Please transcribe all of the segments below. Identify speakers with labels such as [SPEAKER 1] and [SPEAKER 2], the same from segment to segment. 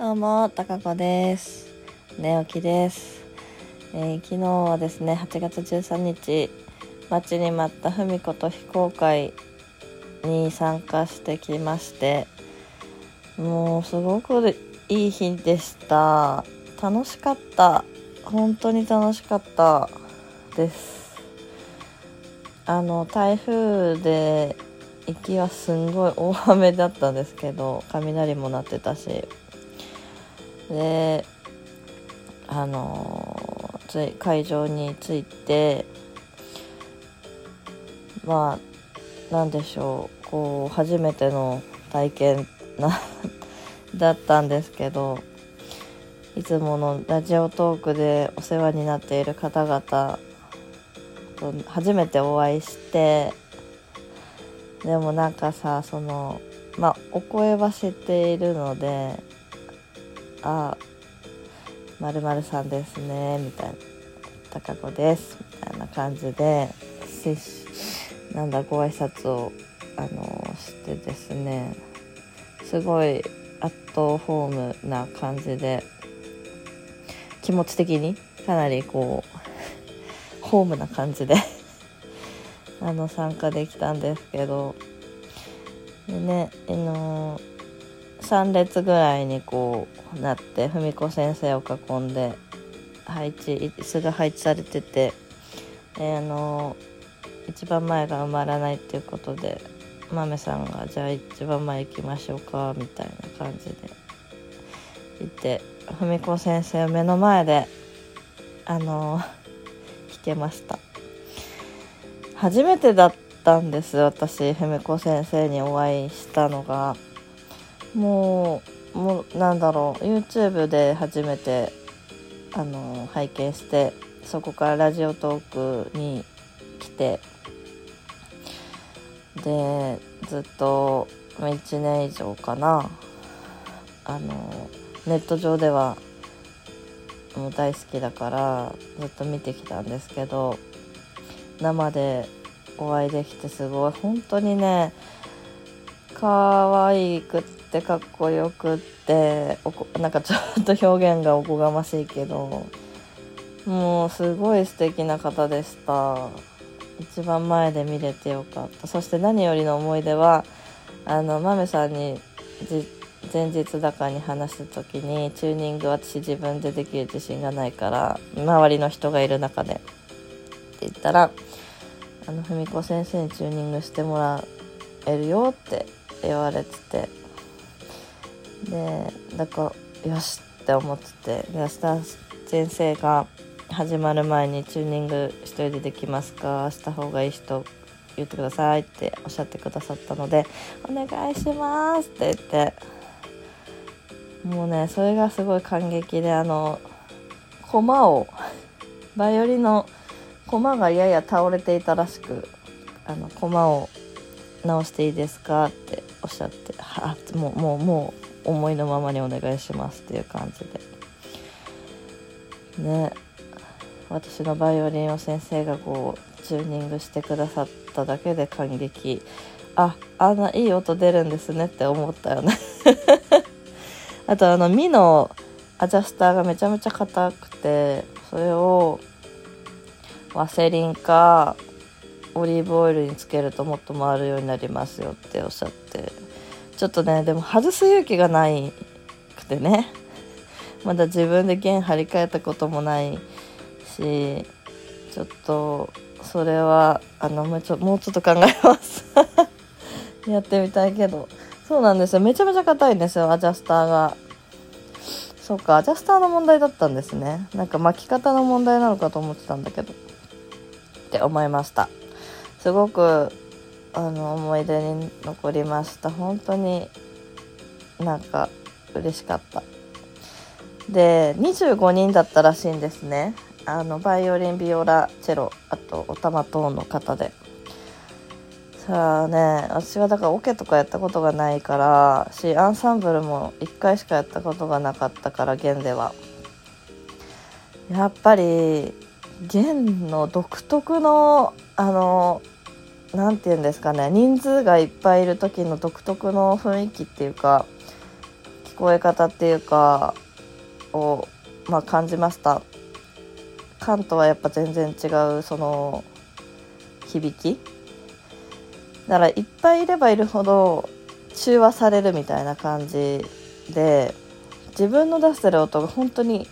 [SPEAKER 1] どうも、たかこです。寝起きです、えー昨日はですね、8月13日、待ちに待ったふみこと非公開に参加してきまして、もうすごくいい日でした。楽しかった。本当に楽しかったです。あの、台風で行きはすんごい大雨だったんですけど、雷も鳴ってたし、であのつい会場に着いてまあなんでしょうこう初めての体験なだったんですけどいつものラジオトークでお世話になっている方々と初めてお会いしてでもなんかさそのまあお声は知っているのであまるまるさんですねみたいな高子ですみたいな感じでなんだご挨拶をあのしてですねすごいアットホームな感じで気持ち的にかなりこうホームな感じであの参加できたんですけどでねあの3列ぐらいにこうなって文子先生を囲んで配置椅子が配置されてて、えあの一番前が埋まらないっていうことで豆さんが「じゃあ一番前行きましょうか」みたいな感じで行って文子先生を目の前であの 弾けました初めてだったんです私文子先生にお会いしたのが。もうもうなんだろう YouTube で初めてあの拝見してそこからラジオトークに来てでずっと1年以上かな。あのネット上ではもう大好きだからずっと見てきたんですけど生でお会いできてすごい本当にね可愛くってかっこよくってなんかちょっと表現がおこがましいけどもうすごい素敵な方でした。一番前で見れてよかった。そして何よりの思い出はあのマメさんに前日だかに話した時にチューニング私自分でできる自信がないから周りの人がいる中でって言ったらあの文子先生にチューニングしてもらえるよって言われてて。でだからよしって思ってて。で明日先生が始まる前にチューニング一人でできますか？した方がいい人言ってくださいっておっしゃってくださったのでお願いしますって言って。もうねそれがすごい感激であの駒をバイオリンの駒がやや倒れていたらしくあの駒を直していいですか？っておっしゃってはもうもうもう思いのままにお願いしますっていう感じで。ね。私のバイオリンを先生がこうチューニングしてくださっただけで感激。ああんないい音出るんですねって思ったよね。あとあのミのアジャスターがめちゃめちゃ硬くてそれをワセリンかオリーブオイルにつけるともっと回るようになりますよっておっしゃって。ちょっとねでも外す勇気がないくてね。まだ自分で弦張り替えたこともないしちょっとそれはあのもうちょもうちょっと考えます。やってみたいけど。そうなんですよ。めちゃめちゃ硬いんですよアジャスターが。そうかアジャスターの問題だったんですね。なんか巻き方の問題なのかと思ってたんだけど。って思いました。すごくあの思い出に残りました。本当になんか嬉しかった。で25人だったらしいんですね。あのバイオリンビオラチェロあとおたま等の方で。さあね私はだからオケとかやったことがないからしアンサンブルも1回しかやったことがなかったから弦では。やっぱり弦の独特のあの何て言うんですかね人数がいっぱいいる時の独特の雰囲気っていうか聞こえ方っていうかを、まあ、感じました。缶とはやっぱ全然違うその響き。だからいっぱいいればいるほど中和されるみたいな感じで自分の出してる音が本当に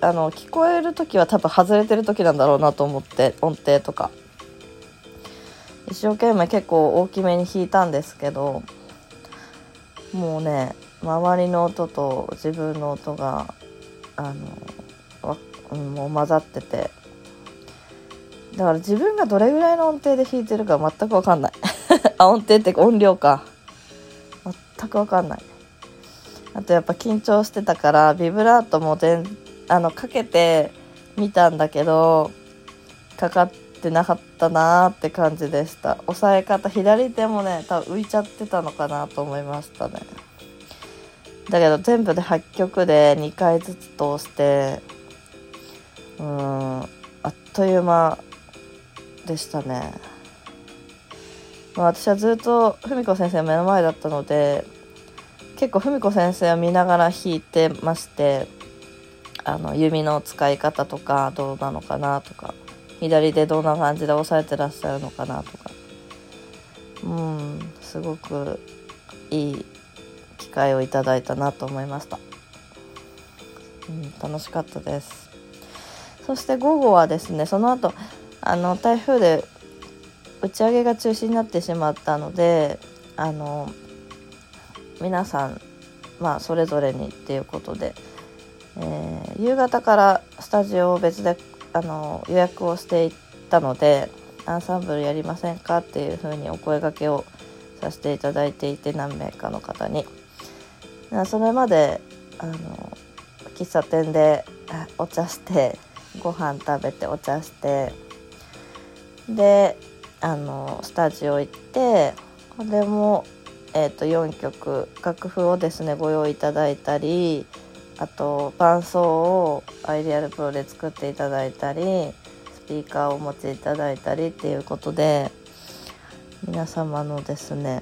[SPEAKER 1] あの聞こえる時は多分外れてる時なんだろうなと思って音程とか。一生懸命結構大きめに弾いたんですけどもうね周りの音と自分の音があのもう混ざってて。だから自分がどれぐらいの音程で弾いてるか全く分かんない。あ音程って音量か。全く分かんない。あとやっぱ緊張してたからビブラートも全あのかけてみたんだけどかかってなかったなーって感じでした。押さえ方左手もね多分浮いちゃってたのかなと思いましたね。だけど全部で8曲で2回ずつ通してうんあっという間でしたね、まあ、私はずっと文子先生目の前だったので結構文子先生を見ながら弾いてましてあの弓の使い方とかどうなのかなとか左でどんな感じで押さえてらっしゃるのかなとか。うんすごくいい機会をいただいたなと思いました、うん、楽しかったです。そして午後はですねその後あの台風で打ち上げが中止になってしまったのであの皆さんまあそれぞれにっていうことでえー、夕方からスタジオを別であの予約をしていたのでアンサンブルやりませんかっていうふうにお声がけをさせていただいていて何名かの方に。それまであの喫茶店でお茶してご飯食べてお茶してであのスタジオ行ってこれも、えーと、4曲楽譜をですねご用意いただいたりあと伴奏をアイデアルプロで作っていただいたりスピーカーをお持ちいただいたりっていうことで皆様のですね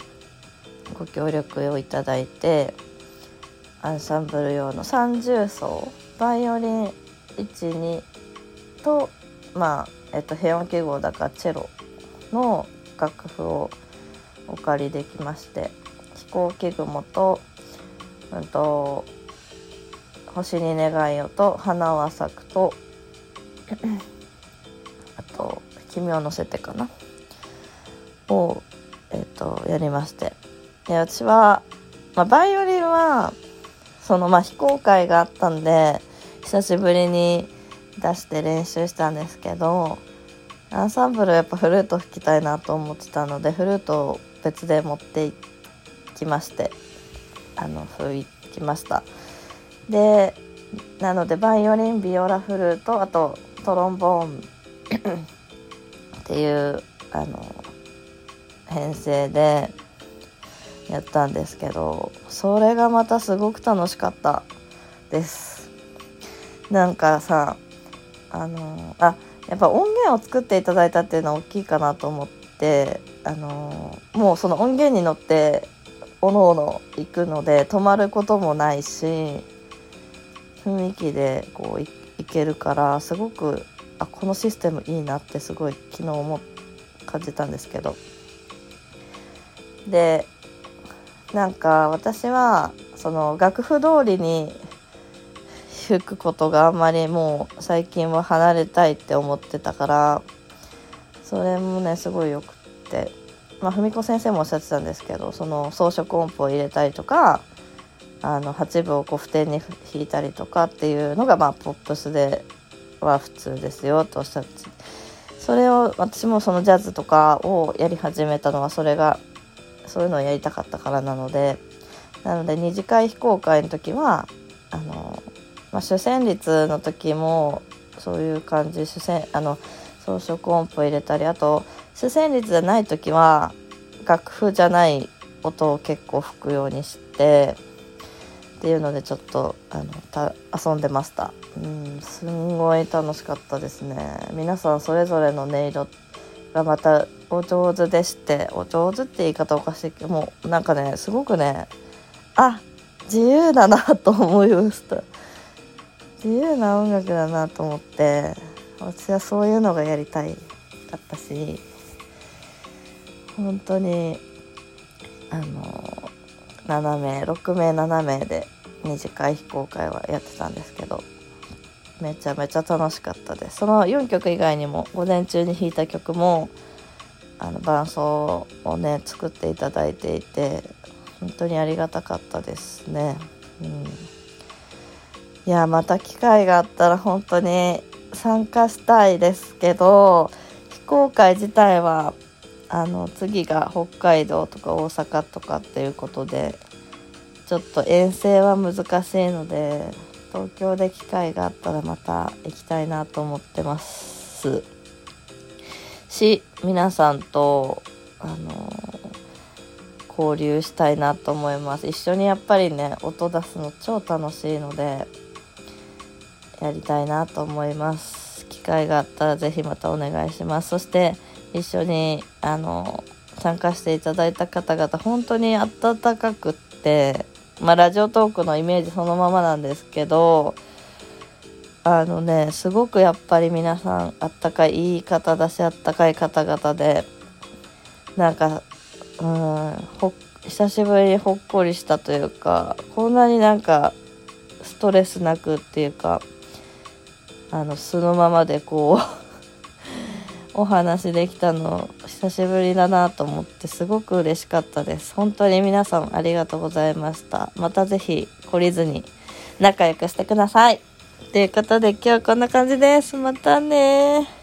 [SPEAKER 1] ご協力をいただいてアンサンブル用の30奏バイオリン12とまあえっと平音記号だからチェロの楽譜をお借りできまして飛行機雲と,、うんと星に願いよと花は咲くとあと君を乗せてかなを、えーと、やりましてで私は、まあ、バイオリンはそのまあ非公開があったんで久しぶりに出して練習したんですけどアンサンブルやっぱフルート吹きたいなと思ってたのでフルートを別で持っていきましてあの吹きました。でなのでバイオリンビオラフルートあとトロンボーン っていうあの編成でやったんですけどそれがまたすごく楽しかったです。なんかさあのあやっぱ音源を作っていただいたっていうのは大きいかなと思ってあのもうその音源に乗っておのおの行くので止まることもないし雰囲気でこういけるからすごくあこのシステムいいなってすごい昨日も感じたんですけど。でなんか私はその楽譜通りに吹くことがあんまりもう最近は離れたいって思ってたからそれもねすごいよくって。まあ文子先生もおっしゃってたんですけどその装飾音符を入れたりとかあの8分をこう譜点に弾いたりとかっていうのがまあポップスでは普通ですよとおっしゃってそれを私もそのジャズとかをやり始めたのはそれがそういうのをやりたかったからなのでなので二次会非公開の時はあの、まあ、主旋律の時もそういう感じ主旋あの装飾音符入れたりあと主旋律じゃない時は楽譜じゃない音を結構吹くようにしてっていうのでちょっとあのた遊んでました。うんすんごい楽しかったですね。皆さんそれぞれの音色がまたお上手でしてお上手って言い方おかしいけどもうなんかねすごくねあ自由だなと思いました。自由な音楽だなと思って私はそういうのがやりたいかったし本当にあの7名6名7名で二次会非公開はやってたんですけどめちゃめちゃ楽しかったです。その4曲以外にも午前中に弾いた曲もあの伴奏をね作っていただいていて本当にありがたかったですね。うん。いやまた機会があったら本当に参加したいですけど非公開自体はあの次が北海道とか大阪とかっていうことでちょっと遠征は難しいので東京で機会があったらまた行きたいなと思ってます。し皆さんとあの交流したいなと思います。一緒にやっぱりね音出すの超楽しいのでやりたいなと思います。機会があったら是非またお願いします。そして一緒にあの参加していただいた方々本当に温かくってまあ、ラジオトークのイメージそのままなんですけどあのねすごくやっぱり皆さんあったかい言い方だしあったかい方々でなんかうん久しぶりにほっこりしたというかこんなになんかストレスなくっていうかあの素のままでこうお話できたの久しぶりだなと思ってすごく嬉しかったです。本当に皆さんありがとうございました。また是非懲りずに仲良くしてください。ということで今日はこんな感じです。またね